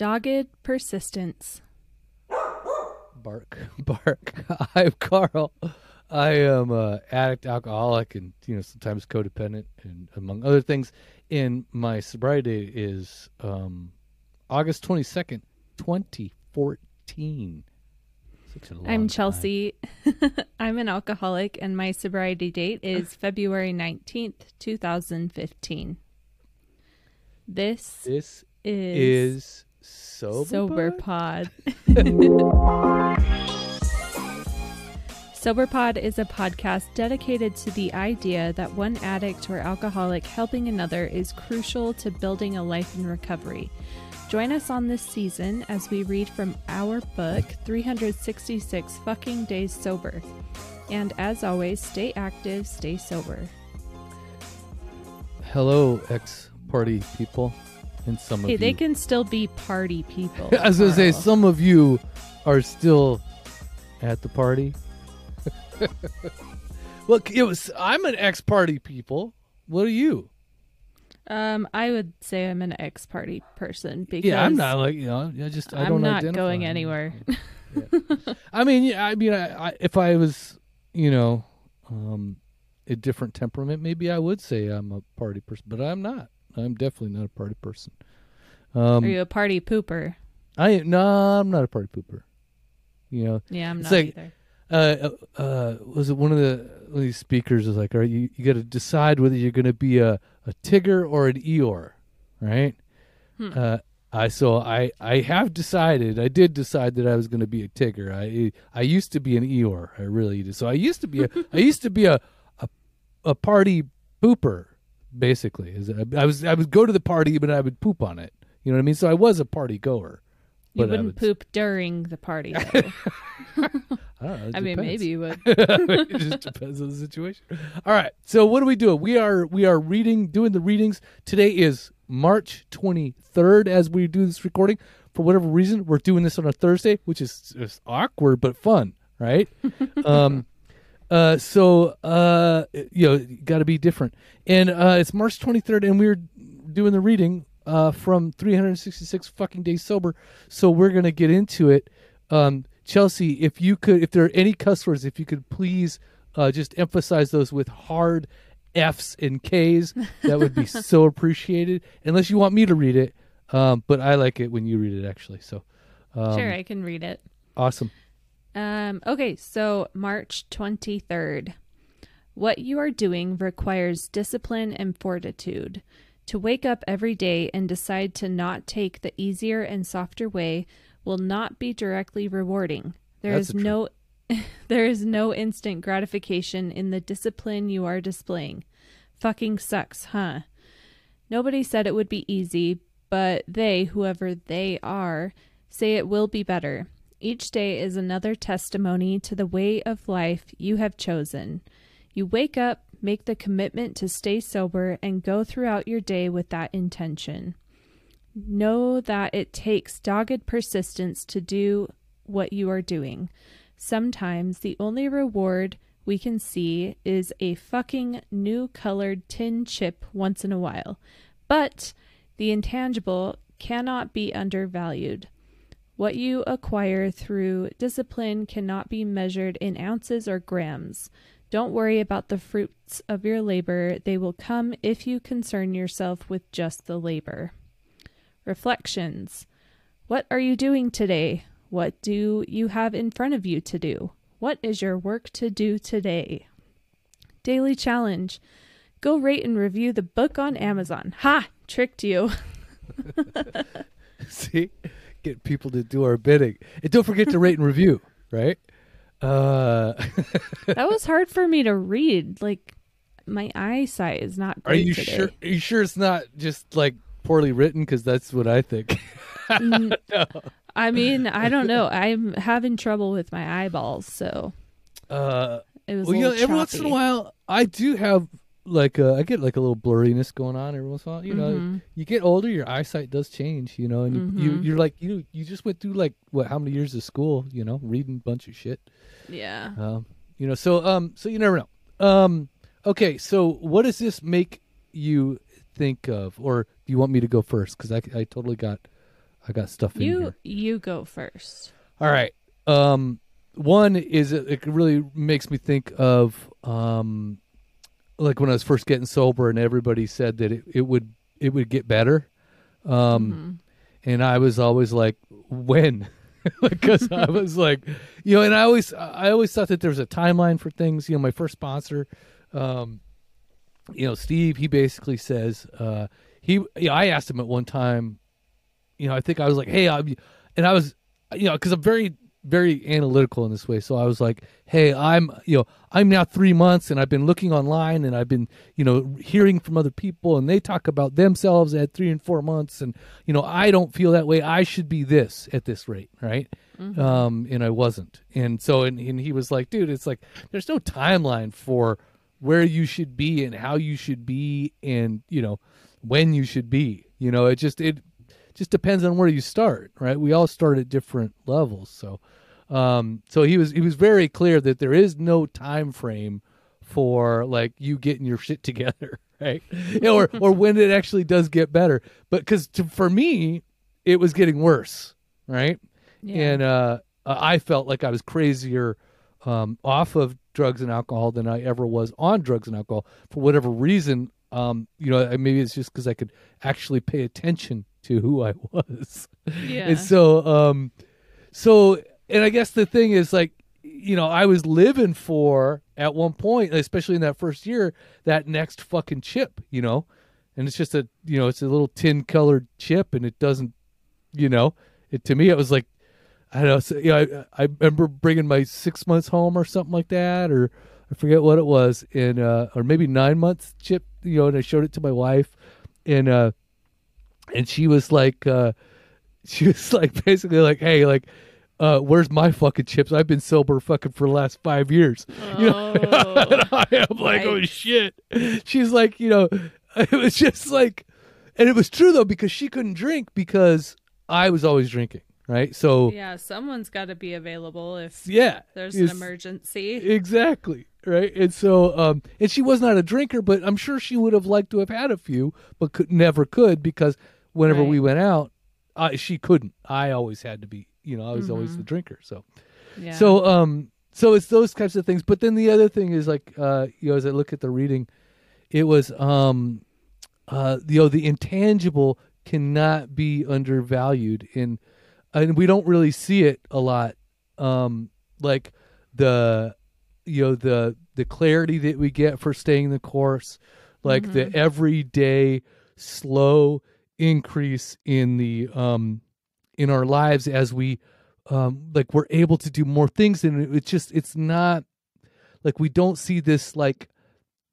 Dogged persistence. Bark, bark. I'm Carl. I am a addict, alcoholic, and you know sometimes codependent, and among other things. And my sobriety is um, August twenty second, twenty fourteen. Such a long I'm. Chelsea. I'm an alcoholic, and my sobriety date is February 19th, 2015. This This is, is sober. Sober Pod? Pod. Sober Pod is a podcast dedicated to the idea that one addict or alcoholic helping another is crucial to building a life in recovery. Join us on this season as we read from our book, 366 Fucking Days Sober. And as always, stay active, stay sober. Hello, ex party people, and some Hey, of they you. can still be party people. I was gonna say Carl. some of you are still at the party. Look, it was. I'm an ex-party people. What are you? Um, I would say I'm an ex-party person because Yeah, I'm not like you know. I just I I'm don't not identify. going anywhere. I mean, yeah. I mean, I, I, if I was, you know, um, a different temperament, maybe I would say I'm a party person, but I'm not. I'm definitely not a party person. Um, Are you a party pooper? I no, I'm not a party pooper. You know, Yeah, I'm not like- either. uh, uh, was it one of the one of these speakers was like, "All right, you you got to decide whether you're going to be a a Tigger or an Eeyore, right?" Hmm. Uh, I so I I have decided. I did decide that I was going to be a Tigger. I I used to be an Eeyore. I really did. So I used to be a I used to be a a, a party pooper. Basically, is I, was I would go to the party, but I would poop on it. You know what I mean? So I was a party goer. You wouldn't would- poop during the party, though. I don't know. I mean, maybe you would. it just depends on the situation. All right. So what are we doing? We are we are reading, doing the readings. Today is March 23rd as we do this recording. For whatever reason, we're doing this on a Thursday, which is just awkward but fun, right? um uh so uh you know, got to be different. And uh it's March 23rd and we're doing the reading uh from 366 fucking days sober. So we're going to get into it. Um Chelsea, if you could, if there are any cuss words, if you could please uh, just emphasize those with hard F's and K's, that would be so appreciated. Unless you want me to read it, um, but I like it when you read it actually. So, um, sure, I can read it. awesome. Um, okay, so March 23rd. What you are doing requires discipline and fortitude. To wake up every day and decide to not take the easier and softer way will not be directly rewarding. There That's is no there is no instant gratification in the discipline you are displaying. Fucking sucks, huh? Nobody said it would be easy, but they, whoever they are, say it will be better. Each day is another testimony to the way of life you have chosen. You wake up, make the commitment to stay sober, and go throughout your day with that intention. Know that it takes dogged persistence to do what you are doing. Sometimes the only reward we can see is a fucking new colored tin chip once in a while. But the intangible cannot be undervalued. What you acquire through discipline cannot be measured in ounces or grams. Don't worry about the fruits of your labor, they will come if you concern yourself with just the labor. Reflections What are you doing today? What do you have in front of you to do? What is your work to do today? Daily challenge Go rate and review the book on Amazon. Ha! Tricked you. See, get people to do our bidding, and don't forget to rate and review. Right? Uh, that was hard for me to read. Like, my eyesight is not are you today. sure? Are you sure it's not just like poorly written? Because that's what I think. Mm, I mean, I don't know. I'm having trouble with my eyeballs, so Uh, it was well, you know, every once in a while, I do have like uh, I get like a little blurriness going on every once in a while. You know, Mhm. you get older, your eyesight does change. You know, and you, you Mhm. you're like you you just went through like what how many years of school? You know, reading a bunch of shit. Yeah. Um, you know, so um, so you never know. Um, okay, so what does this make you think of, or do you want me to go first? Because I I totally got I got stuff in You here. you go first. All right. Um, one is it, it really makes me think of um, like when I was first getting sober, and everybody said that it, it would it would get better, um, and I was always like, when? Because I was like, you know, and I always I always thought that there was a timeline for things. You know, my first sponsor, um, you know, Steve, he basically says uh, he. You know, I asked him at one time, you know, I think I was like, hey, I'm, and I was, you know, because I'm very very analytical in this way. So I was like, hey, I'm, you know, I'm now three months and I've been looking online and I've been, you know, hearing from other people and they talk about themselves at three and four months. And, you know, I don't feel that way. I should be this at this rate. Right. Um, and I wasn't. And so, and, and he was like, dude, it's like, there's no timeline for where you should be and how you should be and, you know, when you should be, you know, it just, it, just depends on where you start, right? We all start at different levels. So, um, so he was he was very clear that there is no time frame for like you getting your shit together, right? You know, or or when it actually does get better. But because for me, it was getting worse, right? Yeah. And uh, I felt like I was crazier um, off of drugs and alcohol than I ever was on drugs and alcohol for whatever reason. Um, you know, maybe it's just because I could actually pay attention to who I was. Yeah. And so, um, so, and I guess the thing is like, you know, I was living for at one point, especially in that first year, that next fucking chip, you know, and it's just a, you know, it's a little tin colored chip and it doesn't, you know, it to me, it was like, I don't know, so, you know, I, I remember bringing my six months home or something like that, or I forget what it was, in uh, or maybe nine months chip, you know, and I showed it to my wife and, uh, and she was like, uh, she was like basically like, hey, like, uh, where's my fucking chips? I've been sober fucking for the last five years. You know, Oh, I am like, oh shit. She's like, you know, it was just like, and it was true though because she couldn't drink because I was always drinking, right? So yeah, someone's got to be available if yeah, there's an emergency. Exactly. Right. And so, um, and she was not a drinker, but I'm sure she would have liked to have had a few, but could never could because whenever Right. we went out, I, she couldn't. I always had to be, you know, I was always the drinker. So, Yeah. so, um, so it's those types of things. But then the other thing is like, uh, you know, as I look at the reading, it was, um, uh, you know, the intangible cannot be undervalued in, and we don't really see it a lot. Um, like the, you know, the the clarity that we get for staying the course, like the everyday slow increase in the um in our lives as we um like we're able to do more things and it's just it's not like we don't see this like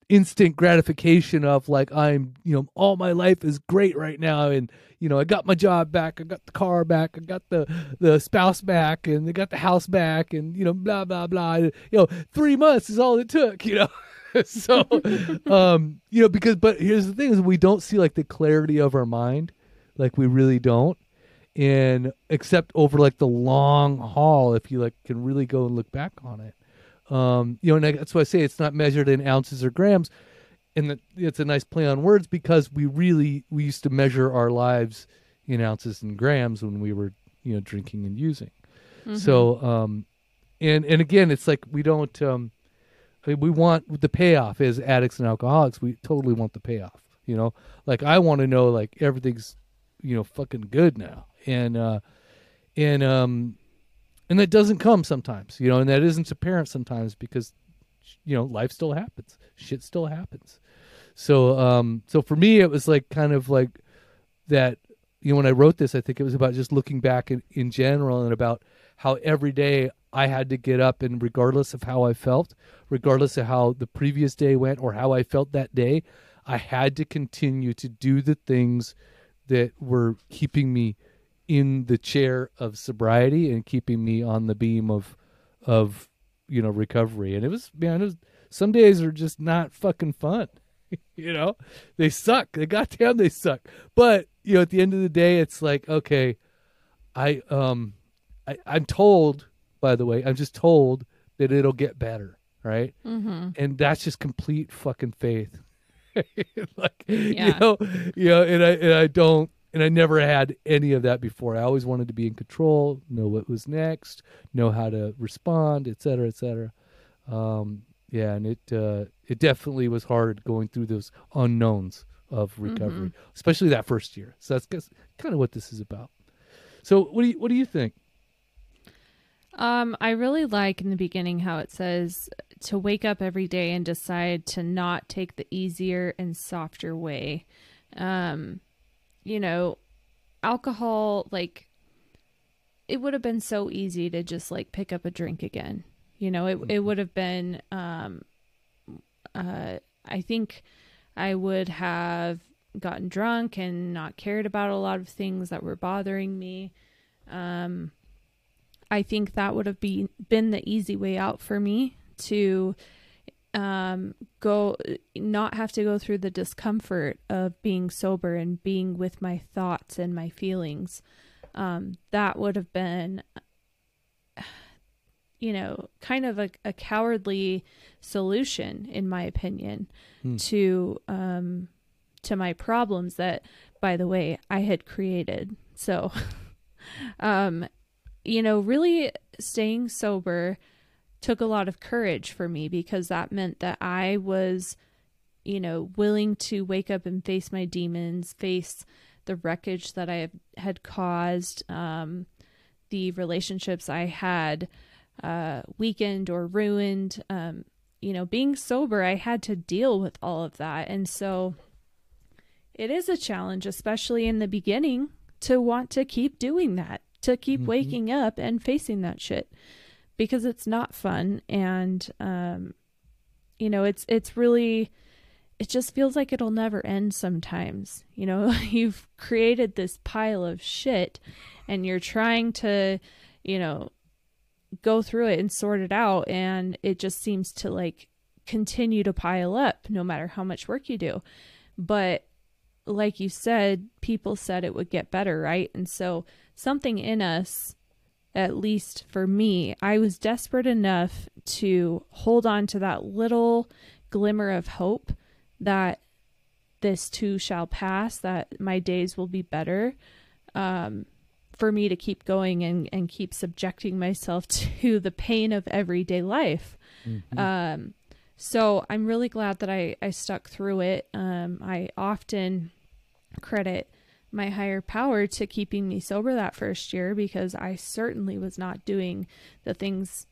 instant gratification of like I'm you know all my life is great right now. And you know I got my job back I got the car back I got the the spouse back and I got the house back and you know blah blah blah. You know 3 months is all it took you know? So um you know because but here's the thing is we don't see like the clarity of our mind. Like we really don't. And except over like the long haul if you like can really go and look back on it um, you know, and that's why I say it's not measured in ounces or grams, and that it's a nice play on words because we really we used to measure our lives in ounces and grams when we were you know drinking and using. So, um, and and again, it's like we don't um, we want the payoff as addicts and alcoholics. We totally want the payoff. You know, like I want to know like everything's you know fucking good now, and uh, and um and that doesn't come sometimes you know and that isn't apparent sometimes because you know life still happens. Shit still happens. So um so for me it was like kind of like that you know when i wrote this i think it was about just looking back in, in general and about how every day i had to get up and regardless of how i felt regardless of how the previous day went or how i felt that day i had to continue to do the things that were keeping me in the chair of sobriety and keeping me on the beam of of you know recovery. And it was man it was some days are just not fucking fun you know? They suck. They goddamn they suck. But you know at the end of the day it's like okay i um I, i'm told by the way i'm just told that it'll get better right? Mm-hmm. and that's just complete fucking faith. Like you know you know and i and i don't and I never had any of that before. I always wanted to be in control, know what was next, know how to respond, et cetera, et cetera. Um, yeah, and it uh, it definitely was hard going through those unknowns of recovery, especially that first year. So that's kind of what this is about. So what do you what do you think? Um, I really like in the beginning how it says to wake up every day and decide to not take the easier and softer way. Um, you know, alcohol, like, it would have been so easy to just like pick up a drink again. You know, it, it would have been, um, uh, I think I would have gotten drunk and not cared about a lot of things that were bothering me. Um, I think that would have been been the easy way out for me to um, go not have to go through the discomfort of being sober and being with my thoughts and my feelings. Um, that would have been, you know, kind of a, a cowardly solution, in my opinion, Hmm. to um, to my problems that, by the way, I had created. So, um, you know, really staying sober took a lot of courage for me because that meant that I was, you know, willing to wake up and face my demons, face the wreckage that I had caused, um, the relationships I had uh, weakened or ruined. Um, you know, being sober, I had to deal with all of that. And so it is a challenge, especially in the beginning, to want to keep doing that to keep Mhm. waking up and facing that shit because it's not fun. And um you know it's it's really it just feels like it'll never end sometimes. You know you've created this pile of shit and you're trying to you know go through it and sort it out. And it just seems to like continue to pile up no matter how much work you do. But like you said people said it would get better right? And so something in us, at least for me, I was desperate enough to hold on to that little glimmer of hope that this too shall pass, that my days will be better. Um, for me to keep going and, and keep subjecting myself to the pain of everyday life. Mhm. Um, so I'm really glad that I, I stuck through it. Um, I often credit my higher power to keeping me sober that first year because I certainly was not doing the things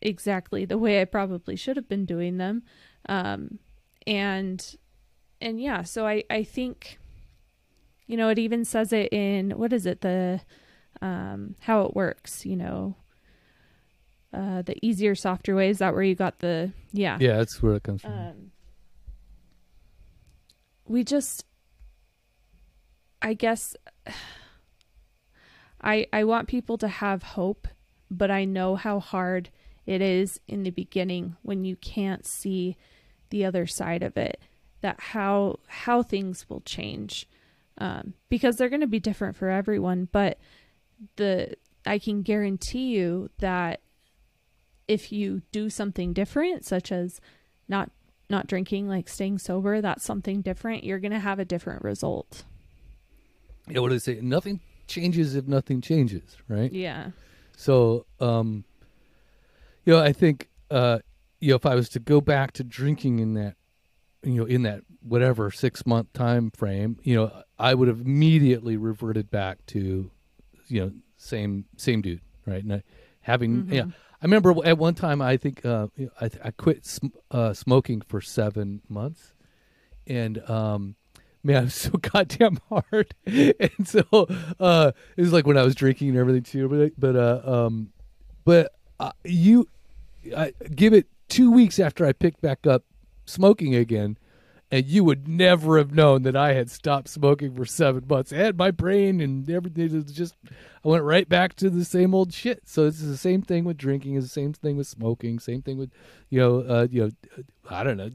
exactly the way I probably should have been doing them. Um, and and yeah, so I I think you know it even says it in what is it the um how it works, you know. Uh, the easier, softer way is that where you got the yeah yeah, that's where it comes from. um, we just i guess i i want people to have hope but i know how hard it is in the beginning when you can't see the other side of it that how how things will change. Um, because they're going to be different for everyone but the i can guarantee you that if you do something different such as not not drinking like staying sober that's something different you're going to have a different result yeah, what do they say? Nothing changes if nothing changes, right? yeah So, um, you know, I think, uh, you know, if I was to go back to drinking in that, you know, in that whatever six month time frame, you know, I would have immediately reverted back to, you know, same same dude, right? And I, having, yeah, I remember at one time I think uh, I, I quit sm- uh, smoking for seven months, and um, man, I was so goddamn hard, and so uh, it was like when I was drinking and everything too. But uh, um, but uh, you, I give it two weeks after I picked back up smoking again, and you would never have known that I had stopped smoking for seven months. I had my brain and everything was just. I went right back to the same old shit. So it's the same thing with drinking. It's the same thing with smoking. Same thing with, you know, uh, you know, I don't know,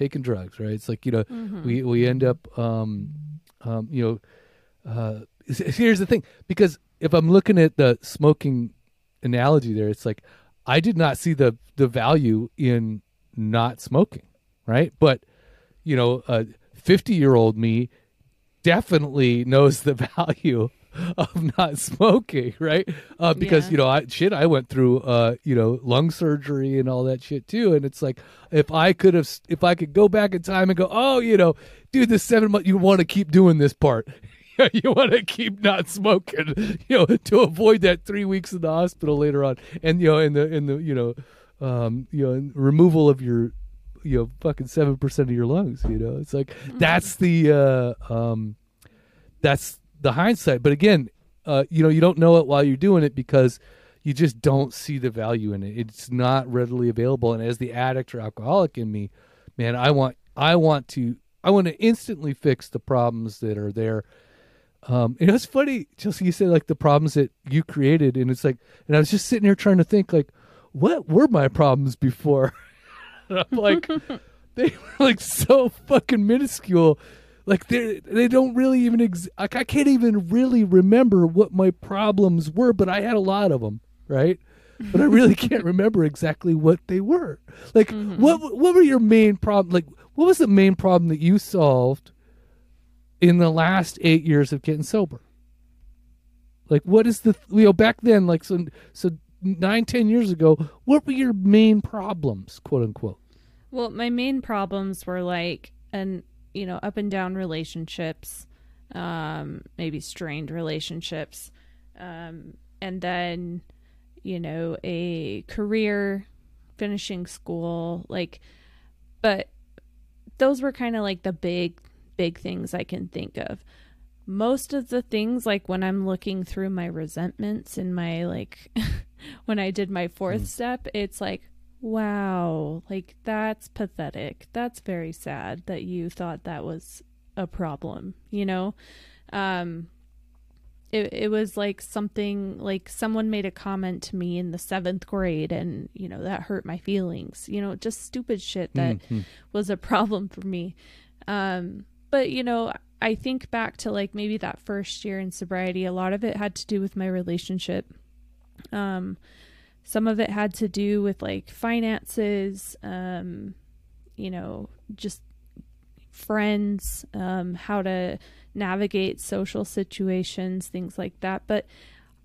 taking drugs. Right? It's like you know, we we end up, um, um, you know, uh, here's the thing because if I'm looking at the smoking analogy there, it's like I did not see the the value in not smoking, right? But you know, uh, 50 year old me definitely knows the value of not smoking, right? Uh, because Yeah. you know, I shit, I went through uh, you know, lung surgery and all that shit too, and it's like if I could have, if I could go back in time and go, oh, you know, dude, this seven months, you want to keep doing this part. you want to keep not smoking, you know, to avoid that three weeks in the hospital later on, and you know, in the in the you know, um, you know, removal of your, you know, fucking seven percent of your lungs. You know, it's like that's the uh, um, that's the hindsight. But again, uh, you know, you don't know it while you're doing it because you just don't see the value in it. It's not readily available. And as the addict or alcoholic in me, man, I want I want to I want to instantly fix the problems that are there. Um, and it's funny, Chelsea, you said like the problems that you created, and it's like, and I was just sitting here trying to think like, what were my problems before? I'm like, they were like so fucking minuscule. Like they they don't really even ex- like I can't even really remember what my problems were, but I had a lot of them, right? But I really can't remember exactly what they were. Like mm-hmm. what what were your main problem? Like what was the main problem that you solved in the last eight years of getting sober? Like what is the you know back then like so so nine ten years ago what were your main problems quote unquote? Well, my main problems were like an you know up and down relationships, um, maybe strained relationships, um, and then you know a career, finishing school, like, but those were kind of like the big big things I can think of. Most of the things like when I'm looking through my resentments in my like when I did my fourth step, it's like Wow, like that's pathetic. That's very sad that you thought that was a problem, you know? Um it it was like something like someone made a comment to me in the 7th grade and, you know, that hurt my feelings. You know, just stupid shit that Mhm. was a problem for me. Um but you know, I think back to like maybe that first year in sobriety, a lot of it had to do with my relationship. Um some of it had to do with like finances um you know just friends um how to navigate social situations things like that but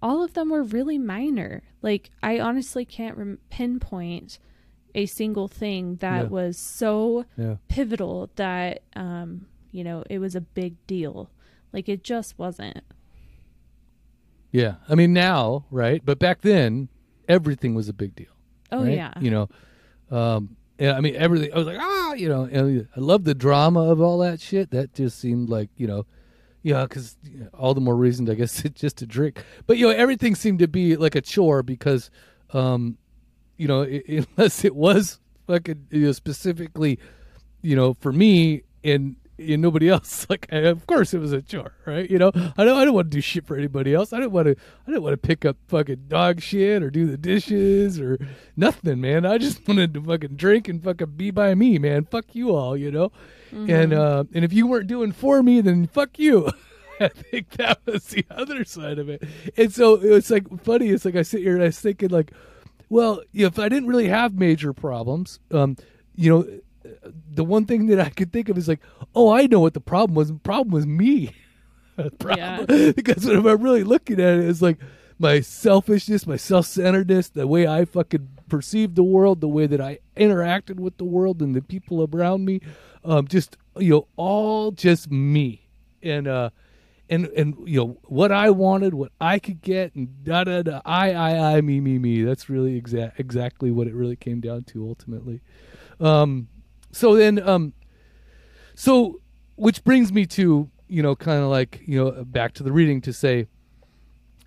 all of them were really minor like i honestly can't rem- pinpoint a single thing that Yeah. was so Yeah. pivotal that um you know it was a big deal like it just wasn't Yeah. I mean now, right? But back then everything was a big deal. oh right? yeah You know, um, and I mean everything. I was like, ah, you know, and I love the drama of all that shit. That just seemed like, you know, yeah, because all the more reason, I guess, just to drink. But you know, everything seemed to be like a chore because, um, you know, i unless it was fucking you know, specifically, you know, for me and. And nobody else, like, of course, it was a chore, right? You know, I don't, I don't want to do shit for anybody else. I didn't want to, I didn't want to pick up fucking dog shit or do the dishes or nothing, man. I just wanted to fucking drink and fucking be by me, man. Fuck you all, you know. And uh, and if you weren't doing for me, then fuck you. I think that was the other side of it. And so it was like funny. It's like I sit here and I was thinking like, well, if I didn't really have major problems, um, you know, the one thing that I could think of is like, oh, I know what the problem was. The problem was me. problem. because when I'm really looking at it, it's like my selfishness, my self centeredness, the way I fucking perceived the world, the way that I interacted with the world and the people around me, um, just you know, all just me, and uh, and and you know what I wanted, what I could get, and da da da, I I I me me me. That's really exact exactly what it really came down to ultimately. Um, so then um, so which brings me to you know kind of like you know back to the reading to say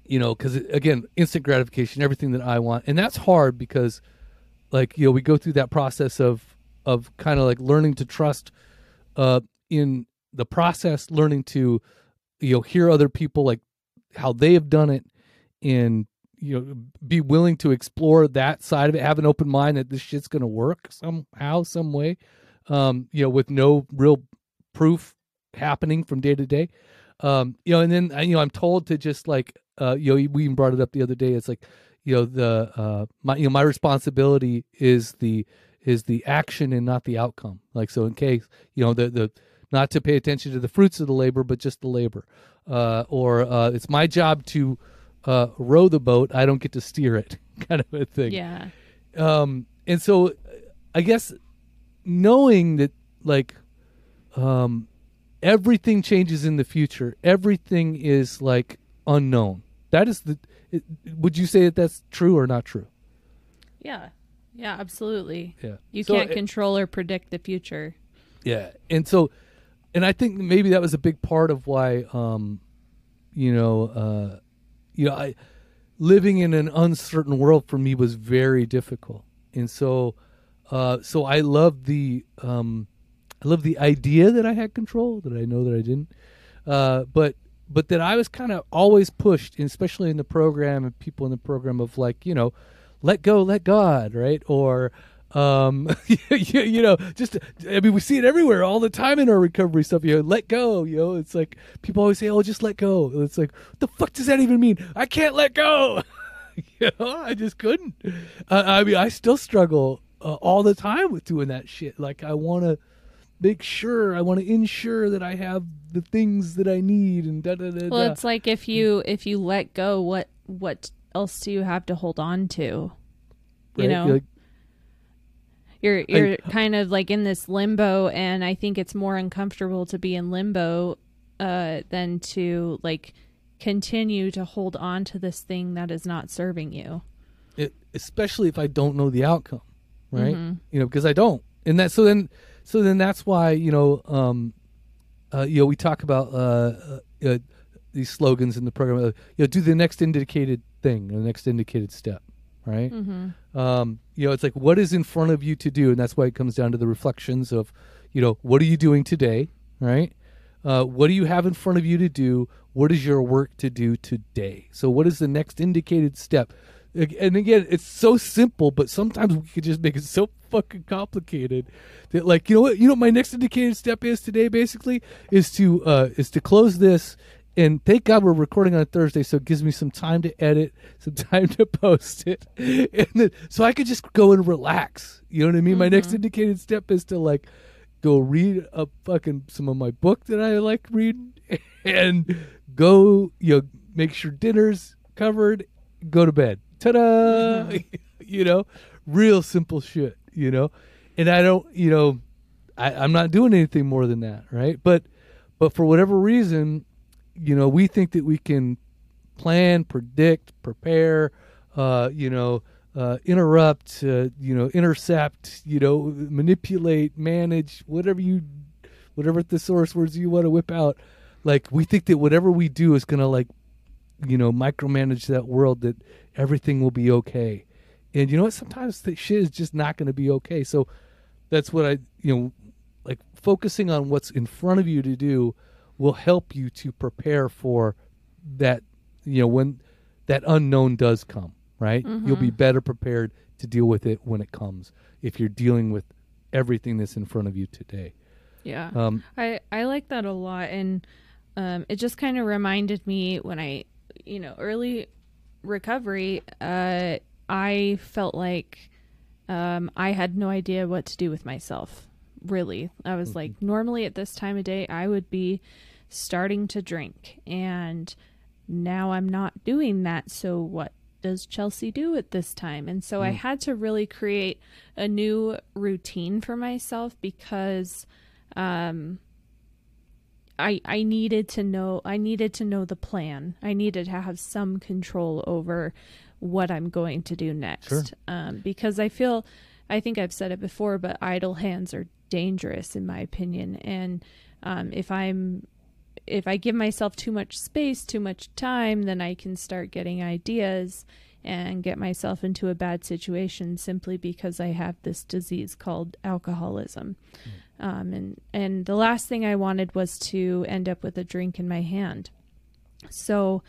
you know because again instant gratification everything that i want. And that's hard because like you know we go through that process of of kind of like learning to trust uh in the process learning to you know hear other people like how they have done it and you know be willing to explore that side of it have an open mind that this shit's gonna work somehow some way um you know with no real proof happening from day to day. Um you know and then you know i'm told to just like uh you know we even brought it up the other day. It's like you know the uh my you know my responsibility is the is the action and not the outcome. Like so in case you know the the not to pay attention to the fruits of the labor, but just the labor. Uh, or uh, it's my job to uh, row the boat. I don't get to steer it, kind of a thing. Yeah. Um, and so, I guess knowing that like um, everything changes in the future, everything is like unknown. That is the. It, would you say that that's true or not true? Yeah. Yeah, absolutely. Yeah. You So can't it- control or predict the future. Yeah, and so, and I think maybe that was a big part of why, um, you know, uh, you know, I living in an uncertain world for me was very difficult, and so, uh, so I love the, um, I love the idea that I had control, that I know that I didn't, uh, but but that I was kind of always pushed, especially in the program and people in the program of like, you know, let go, let God, right? Or, um, you, you know, just, I mean, we see it everywhere all the time in our recovery stuff. You know, let go, you know, it's like people always say, oh, just let go. It's like, what the fuck does that even mean? I can't let go. you know, I just couldn't. Uh, I mean, I still struggle uh, all the time with doing that shit. Like, I want to make sure, I want to ensure that I have the things that I need and da da da. Well, it's like if you if you let go, what what else do you have to hold on to? You Right? know, Like, you're you're kind of like in this limbo, and I think it's more uncomfortable to be in limbo uh, than to like continue to hold on to this thing that is not serving you. it, especially if I don't know the outcome, right? Mhm. You know, because I don't, and that so then so then that's why you know, um, uh, you know, we talk about uh, uh, uh, these slogans in the program. Uh, you know, do the next indicated thing, or the next indicated step, right? Mm-hmm. um, you know, it's like what is in front of you to do, and that's why it comes down to the reflections of, you know, what are you doing today, right? Uh, what do you have in front of you to do? What is your work to do today? So, what is the next indicated step? And again, it's so simple, but sometimes we could just make it so fucking complicated that, like, you know what? You know, what my next indicated step is today, basically, is to uh, is to close this and thank God we're recording on a Thursday, so it gives me some time to edit, some time to post it, and then so I could just go and relax. You know what I mean? My next mm-hmm. indicated step is to like go read a fucking some of my book that I like reading, and go you know make sure dinner's covered, go to bed. Ta-da! Mm-hmm. you know, real simple shit. You know, and I don't. You know, I, I'm not doing anything more than that, right? But but for whatever reason, you know, we think that we can plan, predict, prepare, uh, you know, uh, interrupt, uh, you know, intercept, you know, manipulate, manage, whatever you, whatever thesaurus words you want to whip out. Like we think that whatever we do is gonna like, you know, micromanage that world that everything will be okay. And you know what? Sometimes the shit is just not gonna be okay. So that's what I, you know, like focusing on what's in front of you to do will help you to prepare for that you know when that unknown does come right you'll be better prepared to deal with it when it comes if you're dealing with everything that's in front of you today Yeah. um I I like that a lot, and um, it just kind of reminded me when I, you know, early recovery, uh, I felt like um, I had no idea what to do with myself. Really, I was like, normally at this time of day, I would be starting to drink, and now I'm not doing that. So what? Does Chelsea do at this time? And so I had to really create a new routine for myself because um I I needed to know I needed to know the plan. I needed to have some control over what I'm going to do next. Sure. Um because I feel I think I've said it before, but idle hands are dangerous in my opinion. And um if I'm if I give myself too much space, too much time, then I can start getting ideas and get myself into a bad situation simply because I have this disease called alcoholism. Um, and and the last thing I wanted was to end up with a drink in my hand. So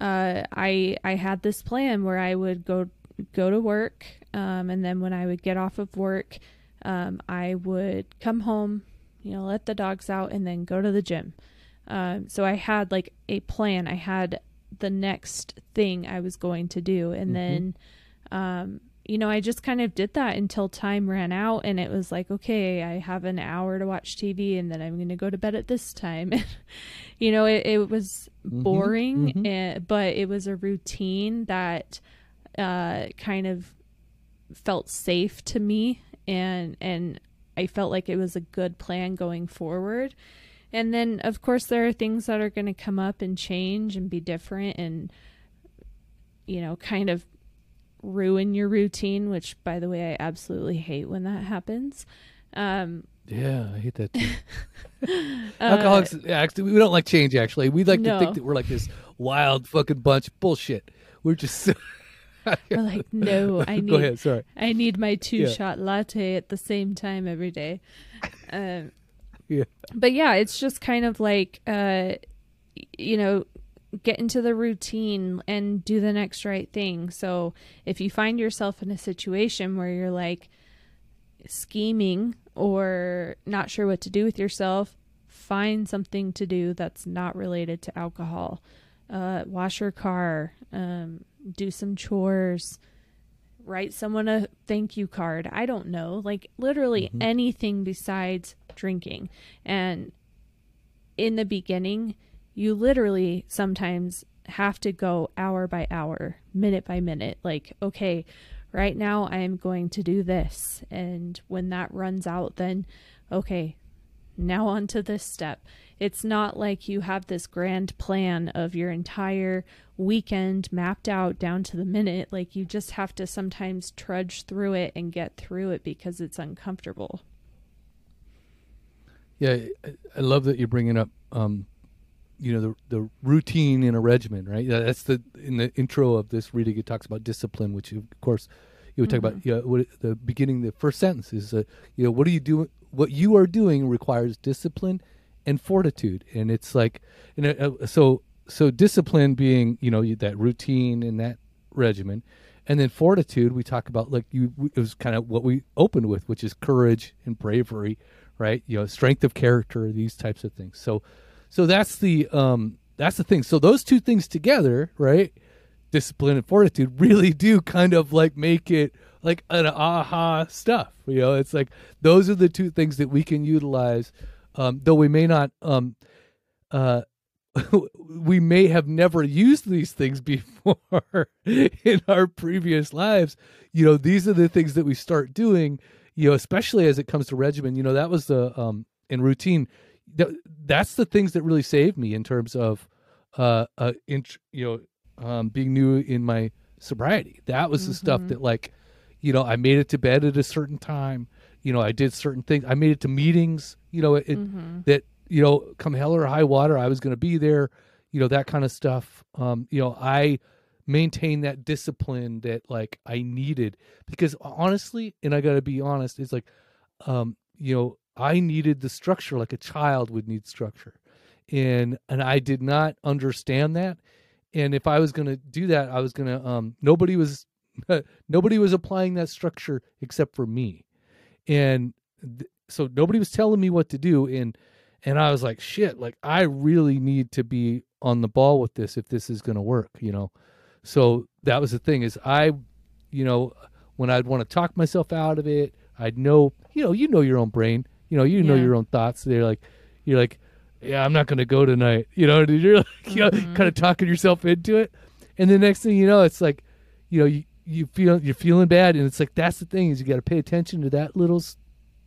uh, I I had this plan where I would go go to work, um, and then when I would get off of work, um, I would come home, you know, let the dogs out, and then go to the gym. Um, so I had like a plan. I had the next thing I was going to do, and then um, you know, I just kind of did that until time ran out and it was like, okay, I have an hour to watch TV and then I'm going to go to bed at this time. you know, it, it was Mhm, boring, mhm. eh, but it was a routine that uh, kind of felt safe to me and and I felt like it was a good plan going forward. And then of course there are things that are going to come up and change and be different and you know, kind of ruin your routine, which by the way I absolutely hate when that happens. Um Yeah, I hate that too. uh, Alcoholics, actually, we don't like change. Actually, we like to think that we're like this wild fucking bunch. Bullshit. We're just. we're like, no, I need Go ahead. Sorry. I need my two Yeah. shot latte at the same time every day. Um, But yeah, it's just kind of like, uh, you know, get into the routine and do the next right thing. So if you find yourself in a situation where you're like scheming or not sure what to do with yourself, find something to do that's not related to alcohol. Uh, wash your car, um, do some chores, write someone a thank you card. I don't know, like literally Mhm. anything besides drinking. And in the beginning, you literally sometimes have to go hour by hour, minute by minute. Like, okay, right now I am going to do this. And when that runs out, then, okay, now on to this step. It's not like you have this grand plan of your entire weekend mapped out down to the minute. Like, you just have to sometimes trudge through it and get through it because it's uncomfortable. Yeah, I, love that you're bringing up, um, you know, the the routine in a regimen, right? That's the in the intro of this reading. It talks about discipline, which of course you would talk about. Yeah, what the beginning, the first sentence is, uh, you know, what are you doing? What you are doing requires discipline and fortitude, and it's like, you know, so so discipline being, you know, that routine and that regimen. And then fortitude, we talk about like you. It was kind of what we opened with, which is courage and bravery, right? You know, strength of character, these types of things. So, so that's the um that's the thing. So those two things together, right? Discipline and fortitude really do kind of like make it like an aha stuff. You know, it's like those are the two things that we can utilize, um, though we may not um uh we may have never used these things before in our previous lives. You know, these are the things that we start doing, you know, especially as it comes to regimen. You know, that was the um in routine. th- That's the things that really saved me in terms of uh uh int- you know um being new in my sobriety. That was the stuff Mhm. that like you know, I made it to bed at a certain time. You know, I did certain things. I made it to meetings, you know, it, Mhm. that you know come hell or high water i was going to be there you know that kind of stuff. Um you know i maintained that discipline that like i needed because honestly and i got to be honest it's like um you know i needed the structure like a child would need structure. And and i did not understand that. And if i was going to do that i was going to um nobody was nobody was applying that structure except for me. And th- so nobody was telling me what to do and and I was like, shit, like I really need to be on the ball with this if this is going to work, you know. So that was the thing is I, you know, when I'd want to talk myself out of it, I'd know, you know, you know your own brain, you know, you know Yeah. your own thoughts. They're like, you're like, yeah, I'm not going to go tonight, you know. You're like, you know, mm-hmm. kind of talking yourself into it, and the next thing you know, it's like, you know, you you feel you're feeling bad, and it's like that's the thing is you got to pay attention to that little,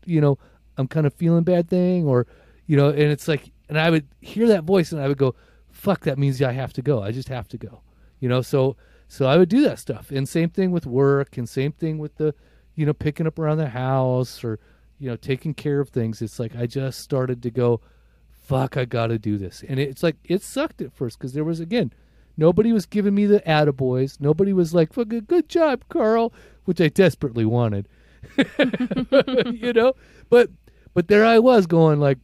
you know, I'm kind of feeling bad thing, or you know, and it's like, and I would hear that voice, and I would go, fuck, that means I have to go. I just have to go, you know. So so I would do that stuff, and same thing with work, and same thing with the, you know, picking up around the house or you know taking care of things. It's like I just started to go, fuck, I got to do this, and it's like it sucked at first because there was again. Nobody was giving me the attaboys. Nobody was like, "Fucking good job, Carl," which I desperately wanted, you know. But but there I was going like,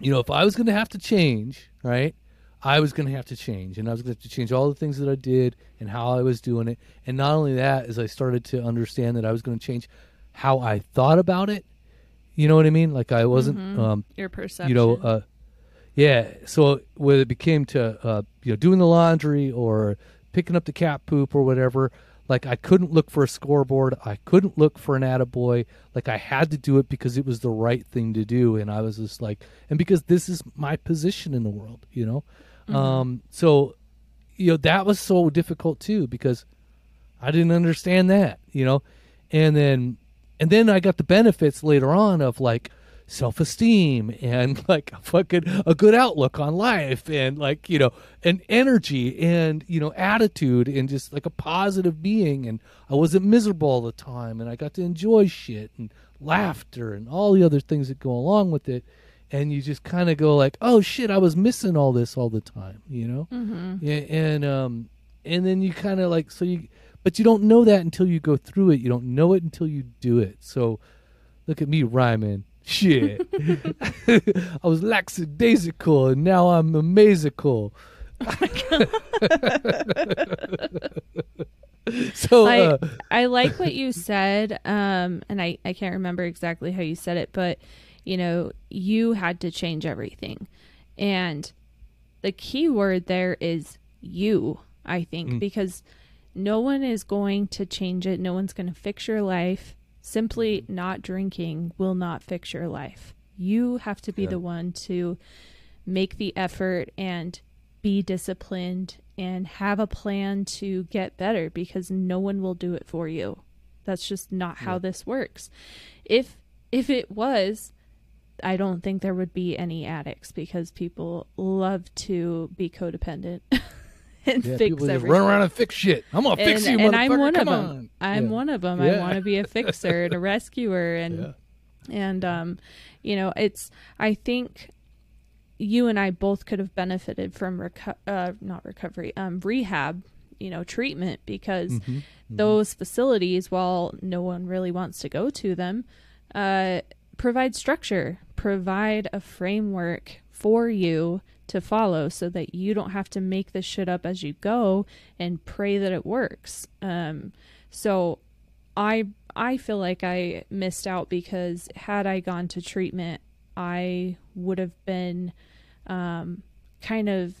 you know, if I was going to have to change, right? I was going to have to change, and I was going to have to change all the things that I did and how I was doing it. And not only that, as I started to understand that I was going to change how I thought about it. You know what I mean? Like I wasn't, Mhm. um, Your perception. you know, uh, yeah. So when it became to, uh, you know, doing the laundry or picking up the cat poop or whatever, like I couldn't look for a scoreboard. I couldn't look for an attaboy. Like I had to do it because it was the right thing to do. And I was just like, and because this is my position in the world, you know? Um, so, you know, that was so difficult too because I didn't understand that, you know? And then, and then I got the benefits later on of like, self-esteem and like a fucking a good outlook on life and like you know an energy and you know attitude and just like a positive being. And I wasn't miserable all the time and I got to enjoy shit and laughter and all the other things that go along with it. And you just kind of go like oh shit I was missing all this all the time you know? Mm-hmm. yeah, and um and then you kind of like so you but you don't know that until you go through it. You don't know it until you do it. So look at me rhyming shit i was lackadaisical and now i'm amazical so I uh, I like what you said, um, and I I can't remember exactly how you said it, but you know you had to change everything, and the key word there is you. I think Mm. because no one is going to change it. No one's going to fix your life. Simply mm-hmm. not drinking will not fix your life. You have to be Yeah. the one to make the effort and be disciplined and have a plan to get better because no one will do it for you. That's just not how Yeah. this works. If if it was, I don't think there would be any addicts because people love to be codependent and yeah, fix people everything. run around and fix shit i'm gonna fix you and I'm one of Come them. on. I'm Yeah. one of them. I Yeah. want to be a fixer and a rescuer and and um you know it's i think you and i both could have benefited from reco- uh not recovery um rehab you know treatment because Mhm. those facilities while no one really wants to go to them uh provide structure provide a framework for you to follow so that you don't have to make this shit up as you go and pray that it works um so I I feel like I missed out because had I gone to treatment, I would have been um, kind of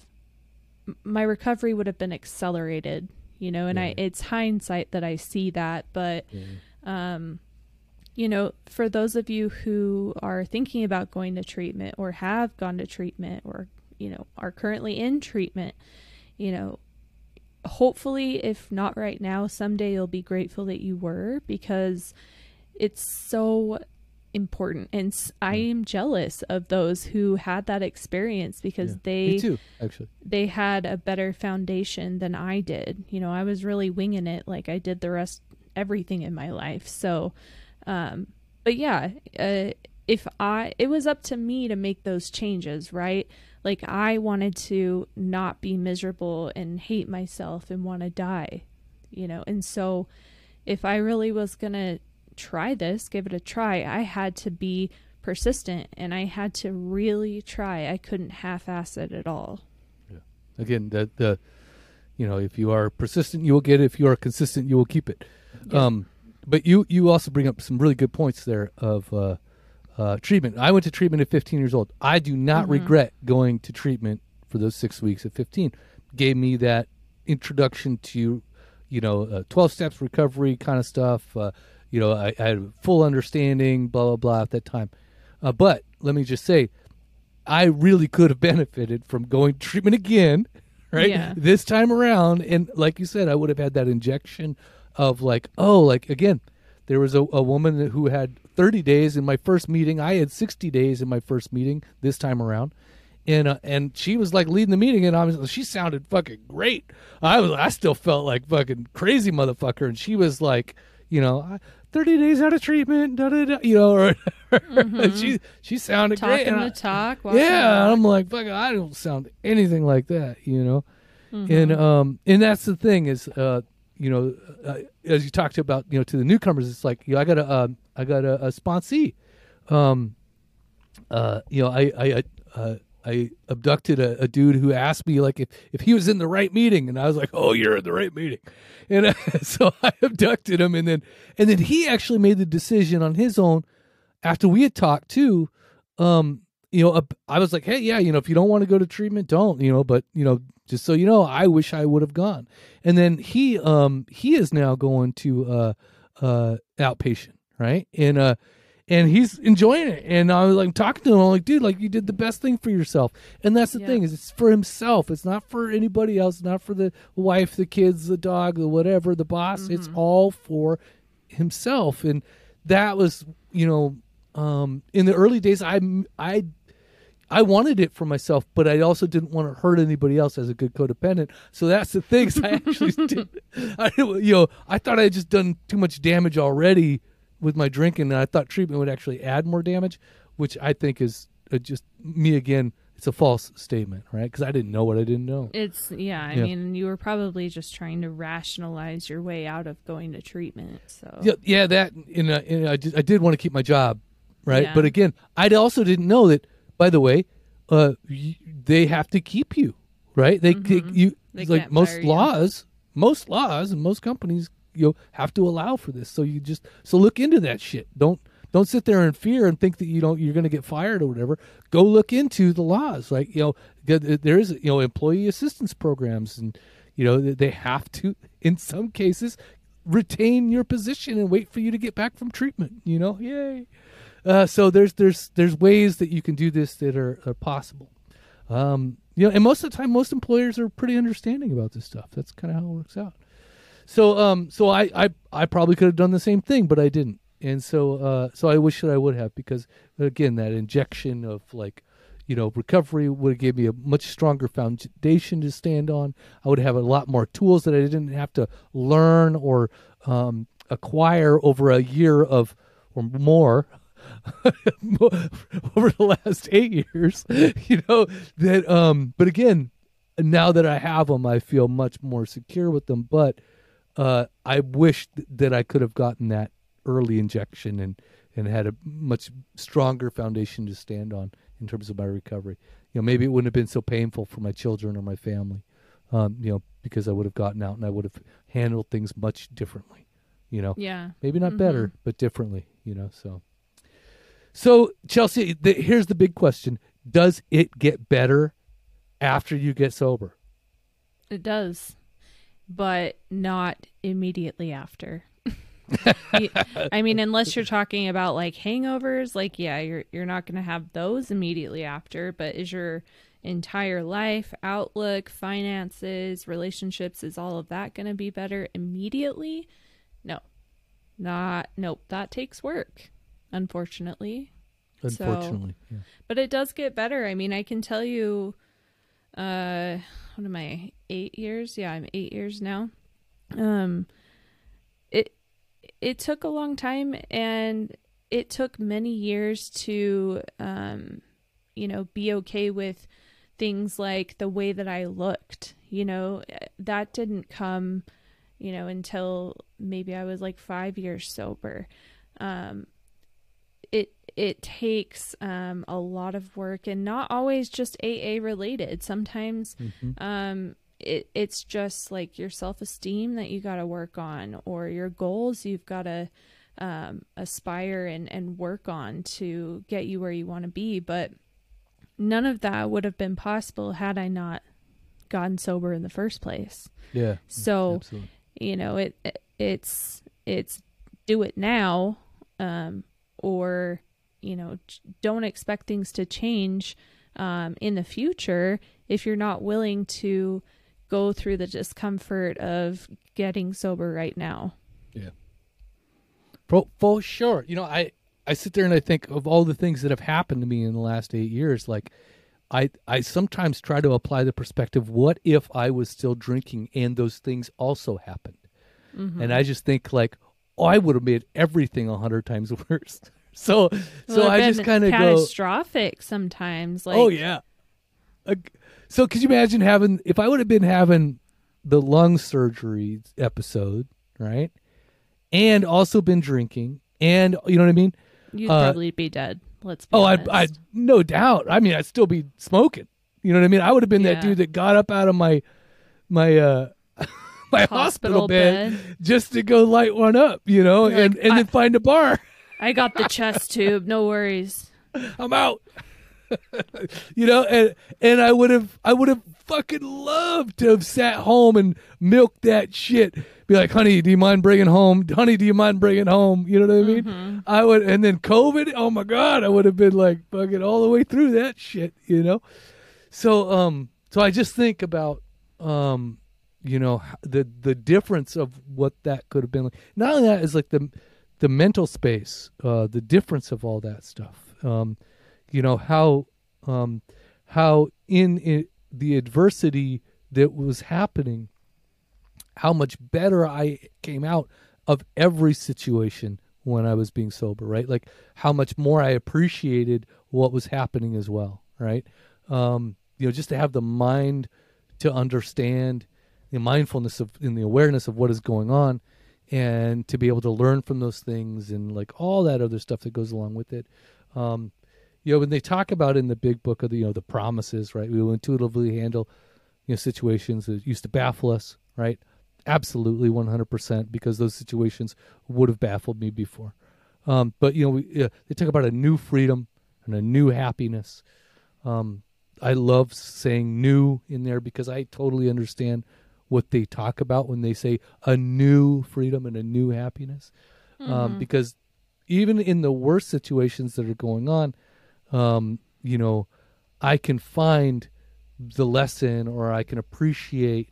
my recovery would have been accelerated, you know. And I it's hindsight that I see that, but Yeah. um, you know, for those of you who are thinking about going to treatment or have gone to treatment or you know are currently in treatment, you know, hopefully if not right now someday you'll be grateful that you were because it's so important. And I am jealous of those who had that experience because Yeah. they too actually. they had a better foundation than i did. You know i was really winging it like i did the rest everything in my life. So um but yeah uh, if i it was up to me to make those changes right like i wanted to not be miserable and hate myself and want to die you know? And so if i really was going to try this give it a try i had to be persistent and i had to really try. I couldn't half-ass it at all. Yeah. again the the you know if you are persistent you will get it. If you are consistent you will keep it. Yeah. um but you you also bring up some really good points there of uh uh treatment i went to treatment at 15 years old i do not Mhm. regret going to treatment for those six weeks at 15 gave me that introduction to you know uh, 12 steps recovery kind of stuff uh, you know I, I had full understanding blah blah blah at that time uh, but let me just say I really could have benefited from going to treatment again, right? Yeah. This time around. And like you said, I would have had that injection of like, oh, like again, there was a, a woman who had 30 days in my first meeting. I had 60 days in my first meeting this time around. And uh, and she was like leading the meeting, and I was she sounded fucking great. I was I still felt like fucking crazy motherfucker, and she was like, you know, thirty days out of treatment, da da da, you know, or Mhm. she she sounded great. talking the talk yeah, I'm like, fuck, I don't sound anything like that, you know. Mhm. And um, and that's the thing is, uh, you know, uh, as you talked about, you know, to the newcomers, it's like, you know, I got a, um, I got a, a sponsee, um, uh, you know, I, I, uh, I abducted a, a dude who asked me like if, if he was in the right meeting, and I was like, "Oh, you're in the right meeting," and uh, so I abducted him, and then and then he actually made the decision on his own after we had talked too. Um, you know, I was like, hey, yeah, you know, if you don't want to go to treatment, don't, you know, but you know, just so you know, I wish I would have gone. And then he, um, he is now going to uh, uh, outpatient, right? And uh, and he's enjoying it. And I was like talking to him, I'm like, dude, like you did the best thing for yourself. And that's the Yeah. thing is, it's for himself. It's not for anybody else. Not for the wife, the kids, the dog, the whatever, the boss. It's all for himself. And that was, you know, um, in the early days, I, I, I wanted it for myself, but I also didn't want to hurt anybody else as a good codependent. So that's the thing. So I actually did. I, you know, I thought I had just done too much damage already with my drinking, and I thought treatment would actually add more damage, which I think is uh, just me again. It's a false statement, right? Because I didn't know what I didn't know. It's yeah, I Yeah. mean, you were probably just trying to rationalize your way out of going to treatment. So Yeah, yeah, that. And, uh, and I did, I did want to keep my job, right? Yeah. But again, I also didn't know that. By the way, uh, y- they have to keep you, right? They, they you Mm-hmm. They like most fire you. laws, most laws, and most companies, you know, have to allow for this. So you just so look into that shit. Don't don't sit there in fear and think that you don't you're going to get fired or whatever. Go look into the laws. Like you know, there is you know employee assistance programs, and you know they have to in some cases retain your position and wait for you to get back from treatment. You know, yay. Uh, so there's there's there's ways that you can do this that are, are possible. Um, you know, and most of the time, most employers are pretty understanding about this stuff. That's kind of how it works out. So, um, so I, I, I probably could have done the same thing, but I didn't, and so, uh, so I wish that I would have because, again, that injection of like, you know, recovery would have gave me a much stronger foundation to stand on. I would have a lot more tools that I didn't have to learn or um, acquire over a year of or more over the last eight years, you know that. Um, but again, now that I have them, I feel much more secure with them. But uh, I wish th- that I could have gotten that early injection and and had a much stronger foundation to stand on in terms of my recovery. You know, maybe it wouldn't have been so painful for my children or my family. Um, you know, because I would have gotten out and I would have handled things much differently. You know, yeah, maybe not better, but differently. You know, so. So Chelsea, the, here's the big question: Does it get better after you get sober? it does, but not immediately after. I mean, unless you're talking about like hangovers, like yeah, you're you're not going to have those immediately after. But is your entire life, outlook, finances, relationships, is all of that going to be better immediately? No, not. Nope. That takes work, unfortunately. So- Unfortunately, yeah. but it does get better. I mean, I can tell you, uh, what am I? Eight years? Yeah, I'm eight years now. Um, it it took a long time, and it took many years to, um, you know, be okay with things like the way that I looked. You know, that didn't come, you know, until maybe I was like five years sober. Um, it takes um, a lot of work and not always just AA related. Sometimes um, it it's just like your self esteem that you got to work on, or your goals you've got to um, aspire and and work on to get you where you want to be. But none of that would have been possible had I not gotten sober in the first place yeah. So- absolutely. you know it, it it's it's do it now um or you know don't expect things to change um in the future if you're not willing to go through the discomfort of getting sober right now For, for sure. You know, I I sit there and I think of all the things that have happened to me in the last eight years. Like, I I sometimes try to apply the perspective: What if I was still drinking and those things also happened? And I just think like, oh, I would have made everything a hundred times worse. so so Well, I just kind of go, catastrophic sometimes like oh yeah. Like, so could you imagine having if I would have been having the lung surgery episode, right? And also been drinking, and you know what I mean? you'd uh, probably be dead let's be Oh, I. I, no doubt. I mean, I'd still be smoking. You know what I mean? I would have been that dude that got up out of my, my, uh, my hospital, Hospital bed, bed. just to go light one up. You know, You're and like, and I- then find a bar. I got the chest tube no worries I'm out. you know, and and I would have I would have fucking loved to have sat home and milked that shit. Be like, honey, do you mind bringing home? Honey, do you mind bringing home? You know what I mean? Mm-hmm. I would, and then COVID. Oh my god, I would have been like fucking all the way through that shit. You know. So um, so I just think about um, you know, the the difference of what that could have been like. Not only that is like the the mental space, uh, the difference of all that stuff. Um, you know how um, how in it, the adversity that was happening, how much better I came out of every situation when I was being sober, right? Like how much more I appreciated what was happening as well, right? Um, you know, just to have the mind to understand the mindfulness of in the awareness of what is going on and to be able to learn from those things and like all that other stuff that goes along with it. Um, you know, when they talk about in the big book of the you know the promises, right? We will intuitively handle you know situations that used to baffle us, right? Absolutely, one hundred percent, because those situations would have baffled me before. Um, but you know, we, they talk about a new freedom and a new happiness. Um, I love saying "new" in there because I totally understand what they talk about when they say a new freedom and a new happiness. Um, because even in the worst situations that are going on, um, you know, I can find the lesson or I can appreciate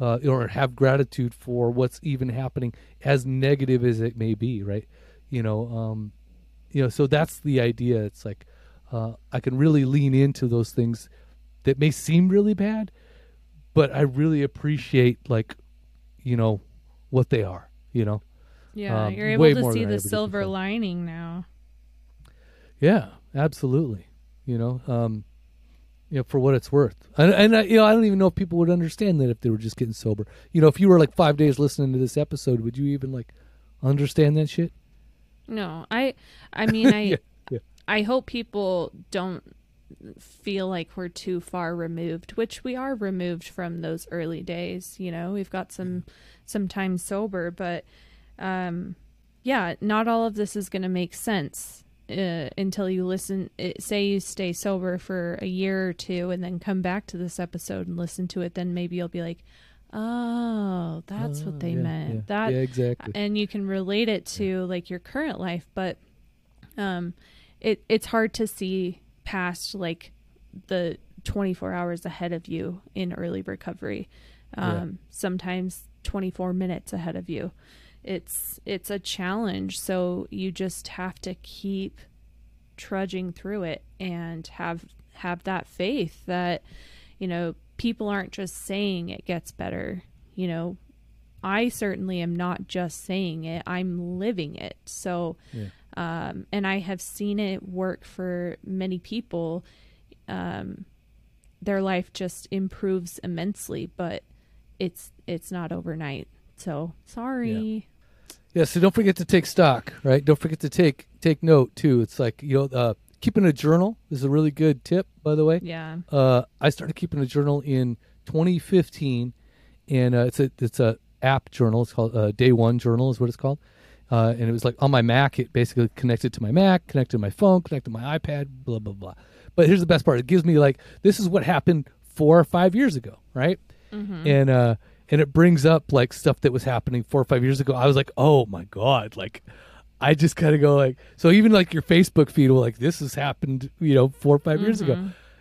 uh, or have gratitude for what's even happening, as negative as it may be, right? You know, um, you know, so that's the idea. It's like uh, I can really lean into those things that may seem really bad, but I really appreciate like, you know, what they are. You know, Yeah, Um, you're able to see the silver lining now. Yeah, absolutely. You know, um, you know, for what it's worth, and, and I, you know, I don't even know if people would understand that if they were just getting sober. You know, if you were like five days listening to this episode, would you even like understand that shit? No, I I mean I Yeah, yeah. I hope people don't feel like we're too far removed, which we are removed from those early days, you know. We've got some some time sober, but um yeah, not all of this is going to make sense uh, until you listen it, say you stay sober for a year or two and then come back to this episode and listen to it then maybe you'll be like oh that's Oh, what they yeah, meant yeah. that yeah, exactly. and you can relate it to like your current life but um it it's hard to see past like the 24 hours ahead of you in early recovery. Um Yeah. sometimes 24 minutes ahead of you. It's it's a challenge. So you just have to keep trudging through it and have have that faith that you know people aren't just saying it gets better. You know i certainly am not just saying it i'm living it. So Yeah. Um and i have seen it work for many people um their life just improves immensely but it's it's not overnight so sorry Yeah, so don't forget to take stock, right? Don't forget to take take note too. It's like you know, uh, keeping a journal is a really good tip, by the way. yeah Uh, I started keeping a journal in 2015, and uh, it's a it's a app journal. It's called uh, Day One Journal, is what it's called. Uh, and it was like on my Mac. It basically connected to my Mac, connected to my phone, connected to my iPad, blah blah blah. But here's the best part: it gives me like this is what happened four or five years ago, right? And uh, and it brings up like stuff that was happening four or five years ago. I was like, oh my god, like I just kind of go like, so even like your Facebook feed will like this has happened, you know, four or 5 years ago.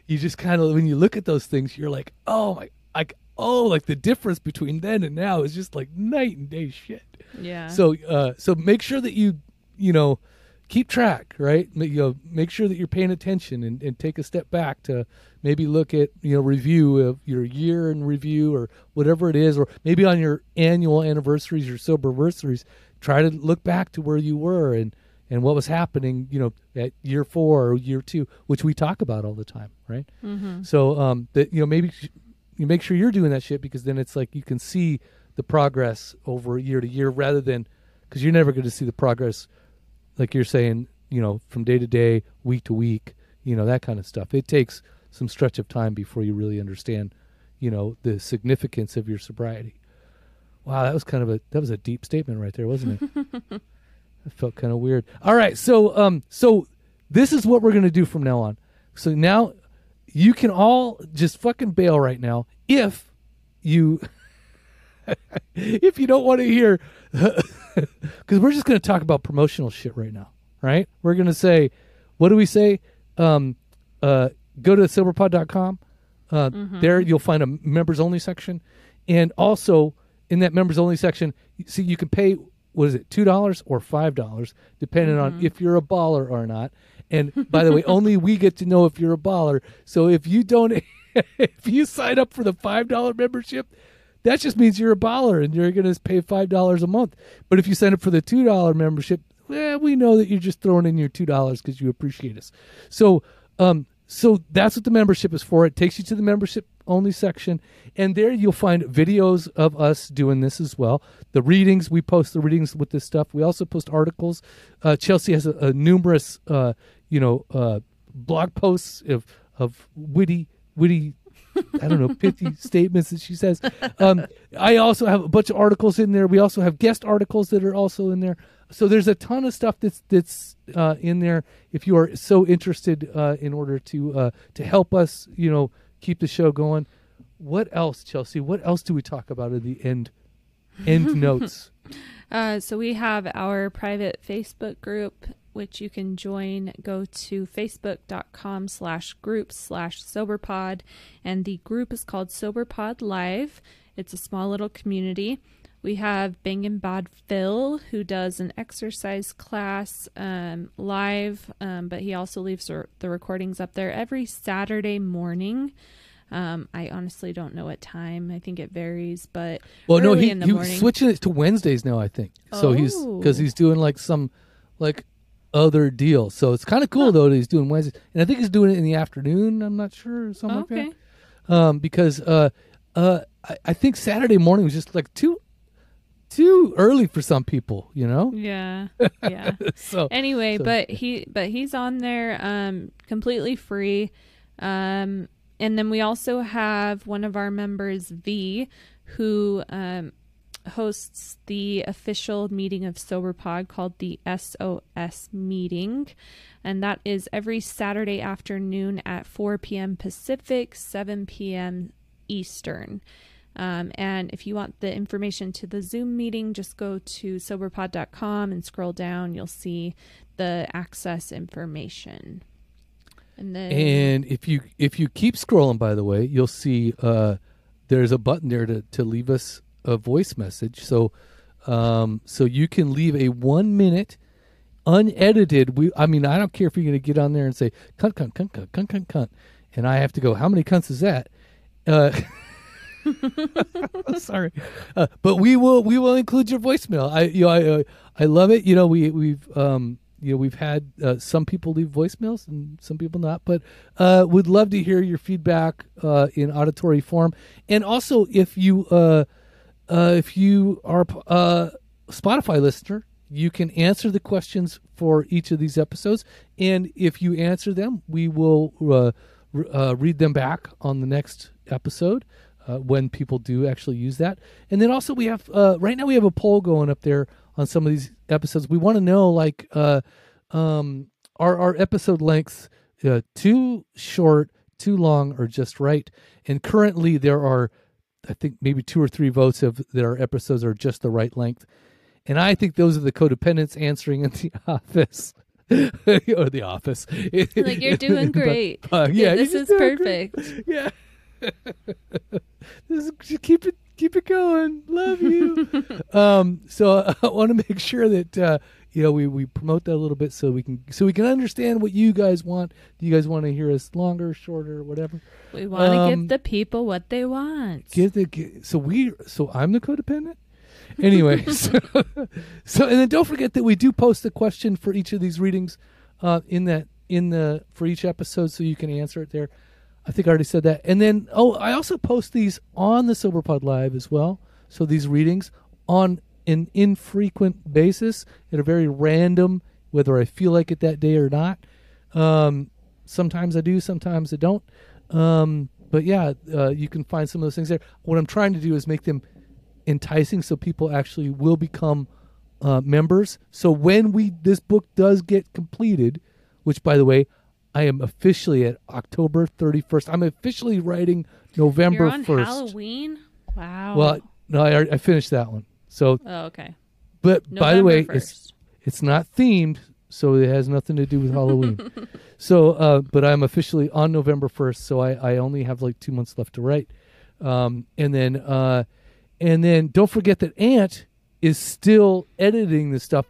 You just kind of when you look at those things, you're like, oh my, like oh, like the difference between then and now is just like night and day shit. yeah So uh, so make sure that you you know keep track, right? You know, make sure that you're paying attention and, and take a step back to maybe look at you know review of your year in review or whatever it is, or maybe on your annual anniversaries, your sober anniversaries, try to look back to where you were and and what was happening, you know, at year four or year two, which we talk about all the time, right? mm-hmm. So um, that you know maybe you make sure you're doing that shit because then it's like you can see the progress over year to year rather than because you're never going to see the progress like you're saying you know from day to day, week to week, you know that kind of stuff. It takes some stretch of time before you really understand you know the significance of your sobriety. Wow, that was kind of a that was a deep statement right there, wasn't it? That felt kind of weird. All right, so um, so this is what we're gonna do from now on. So now you can all just fucking bail right now if you if you don't want to hear because we're just going to talk about promotional shit right now right? We're going to say what do we say? Um, uh, go to soberpod.com uh, there you'll find a members only section. And also in that members only section see you can pay what is it two dollars or five dollars depending on if you're a baller or not. And by the way only we get to know if you're a baller. So if you don't if you sign up for the five dollar membership that just means you're a baller and you're going to pay five dollars a month. But if you sign up for the two dollar membership well, we know that you're just throwing in your two dollars because you appreciate us. So um so that's what the membership is for. It takes you to the membership only section and there you'll find videos of us doing this as well the readings we post the readings with this stuff we also post articles uh, chelsea has a, a numerous uh, you know uh, blog posts of of witty witty I don't know, pithy statements that she says. Um, I also have a bunch of articles in there. We also have guest articles that are also in there. So there's a ton of stuff that's that's uh, in there. If you are so interested, uh, in order to uh, to help us, you know, keep the show going. What else, Chelsea? What else do we talk about in the end end notes? Uh, so we have our private Facebook group, which you can join. Go to facebook.com slash group slash soberpod. And the group is called Soberpod Live. It's a small little community. We have Bangin' Bad Phil, who does an exercise class um, live, um, but he also leaves the the recordings up there every Saturday morning. Um, I honestly don't know what time. I think it varies, but Well, no, he in the he was switching it to Wednesdays now. I think so. He's because Oh. he's doing like some like other deal. So it's kind of cool though that he's doing Wednesdays, and I think he's doing it in the afternoon. I'm not sure, something okay. like that. Um, because uh, uh, I, I think Saturday morning was just like too too early for some people. You know, Yeah. Yeah. so anyway, so- but he but he's on there um completely free. Um and then we also have one of our members V who um hosts the official meeting of SoberPod called the SOS meeting and that is every Saturday afternoon at 4 p.m. Pacific, 7 p.m. Eastern. Um, and if you want the information to the Zoom meeting, just go to soberpod.com and scroll down. You'll see the access information. And then, And if you if you keep scrolling, by the way, you'll see uh, there's a button there to, to leave us a voice message. So um, so you can leave a one minute unedited. We I mean I don't care if you're going to get on there and say cunt cunt cunt cunt cunt cunt cunt, and I have to go. How many cunts is that? Uh, sorry, uh, but we will we will include your voicemail. I you know I uh, I love it. You know we we've um you know we've had uh, some people leave voicemails and some people not, but uh, would love to hear your feedback uh, in auditory form, and also if you uh, uh, if you are a Spotify listener, you can answer the questions for each of these episodes, and if you answer them, we will uh, uh, read them back on the next episode uh, when people do actually use that. And then also we have uh, right now we have a poll going up there on some of these episodes. We want to know like uh, um, are our episode lengths uh, too short, too long, or just right? And currently there are, I think maybe two or three votes of that our episodes are just the right length. And I think those are the codependents answering in the office. or the office. like, you're doing But- great. uh, yeah, this is doing great. perfect. Yeah. this is, just keep it keep it going. Love you. um, so I want to make sure that uh, you know we, we promote that a little bit so we can so we can understand what you guys want. Do you guys want to hear us longer, shorter, whatever? We want to Um, give the people what they want. Give the gi- so we so I'm the codependent. Anyway, so, so and then don't forget that we do post a question for each of these readings uh, in that in the for each episode, so you can answer it there. I think I already said that. And then oh, I also post these on the SoberPod Live as well. So these readings on an infrequent basis at a very random, whether I feel like it that day or not. Um, sometimes I do, sometimes I don't. Um, but yeah, uh, you can find some of those things there. What I'm trying to do is make them enticing so people actually will become uh, members. So when we this book does get completed, which by the way, I am officially at October 31st. I'm officially writing November You're on 1st. Halloween. Wow. Well, no, I, I finished that one. So, oh, okay. but by the way, 1st. it's it's not themed, so it has nothing to do with Halloween. so, uh, but I'm officially on November 1st, so I, I only have like two months left to write. Um, and then, uh, and then don't forget that Ant is still editing this stuff,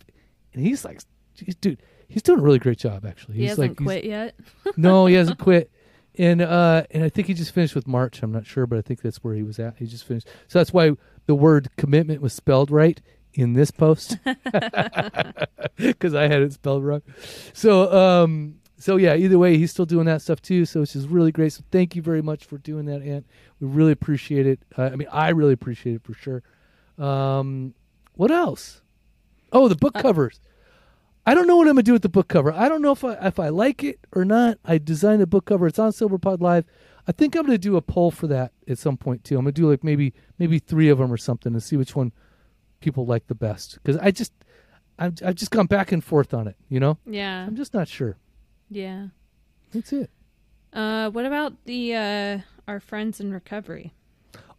and he's like, geez, dude, he's doing a really great job. Actually, he he's hasn't like, quit yet. no, he hasn't quit. And uh, and I think he just finished with March. I'm not sure, but I think that's where he was at. He just finished. So that's why the word commitment was spelled right in this post because I had it spelled wrong. So um, so yeah. Either way, he's still doing that stuff too. So it's just really great. So thank you very much for doing that, Ant. We really appreciate it. Uh, I mean, I really appreciate it for sure. Um, what else? Oh, the book covers. I don't know what I'm gonna do with the book cover. I don't know if I if I like it or not. I designed the book cover. It's on SoberPod Live. I think I'm gonna do a poll for that at some point too. I'm gonna do like maybe maybe three of them or something and see which one people like the best. Because I just I've I've just gone back and forth on it. You know, Yeah. I'm just not sure. Yeah. That's it. Uh, what about the uh our friends in recovery?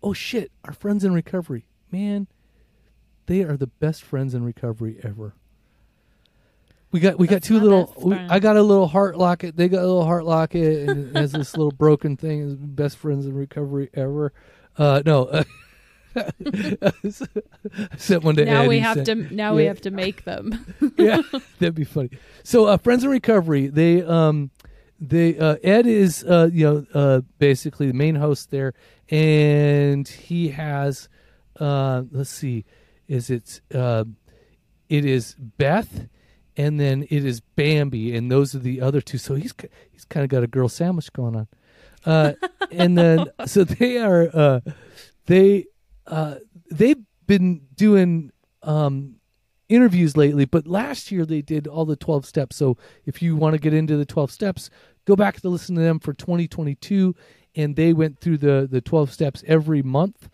Oh shit! Our friends in recovery, man, they are the best friends in recovery ever. We got we got two little. We. I got a little heart locket. They got a little heart locket, and it has this little broken thing. It's Best friends in recovery ever. Uh, no, I sent one to now Ed, we have said- to now we have to make them. yeah, that'd be funny. So, uh, friends in recovery, they um, they uh, Ed is uh, you know uh, basically the main host there, and he has uh, let's see, is it uh, it is Beth, and then it is Bambi, and those are the other two. So he's he's kind of got a girl sandwich going on, uh, and then so they are uh, they uh, they've been doing um, interviews lately, but last year they did all the 12 steps. So if you want to get into the 12 steps, go back to listen to them for 2022 and they went through the the 12 steps every month.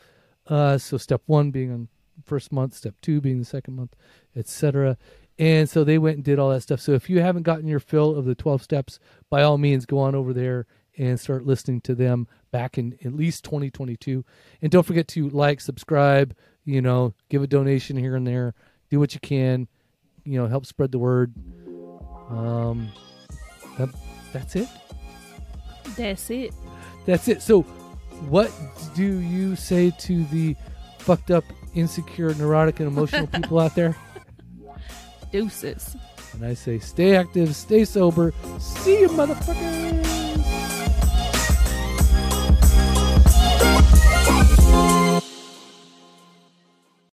Uh so step 1 being on first month, step 2 being the second month, etc. And so they went and did all that stuff. So if you haven't gotten your fill of the 12 steps, by all means go on over there and start listening to them back in at least 2022. And don't forget to like, subscribe, you know, give a donation here and there do what you can, you know, help spread the word. Um, that, that's it. That's it. That's it. So, what do you say to the fucked up, insecure, neurotic, and emotional people out there? And I say, stay active, stay sober. See you, motherfuckers.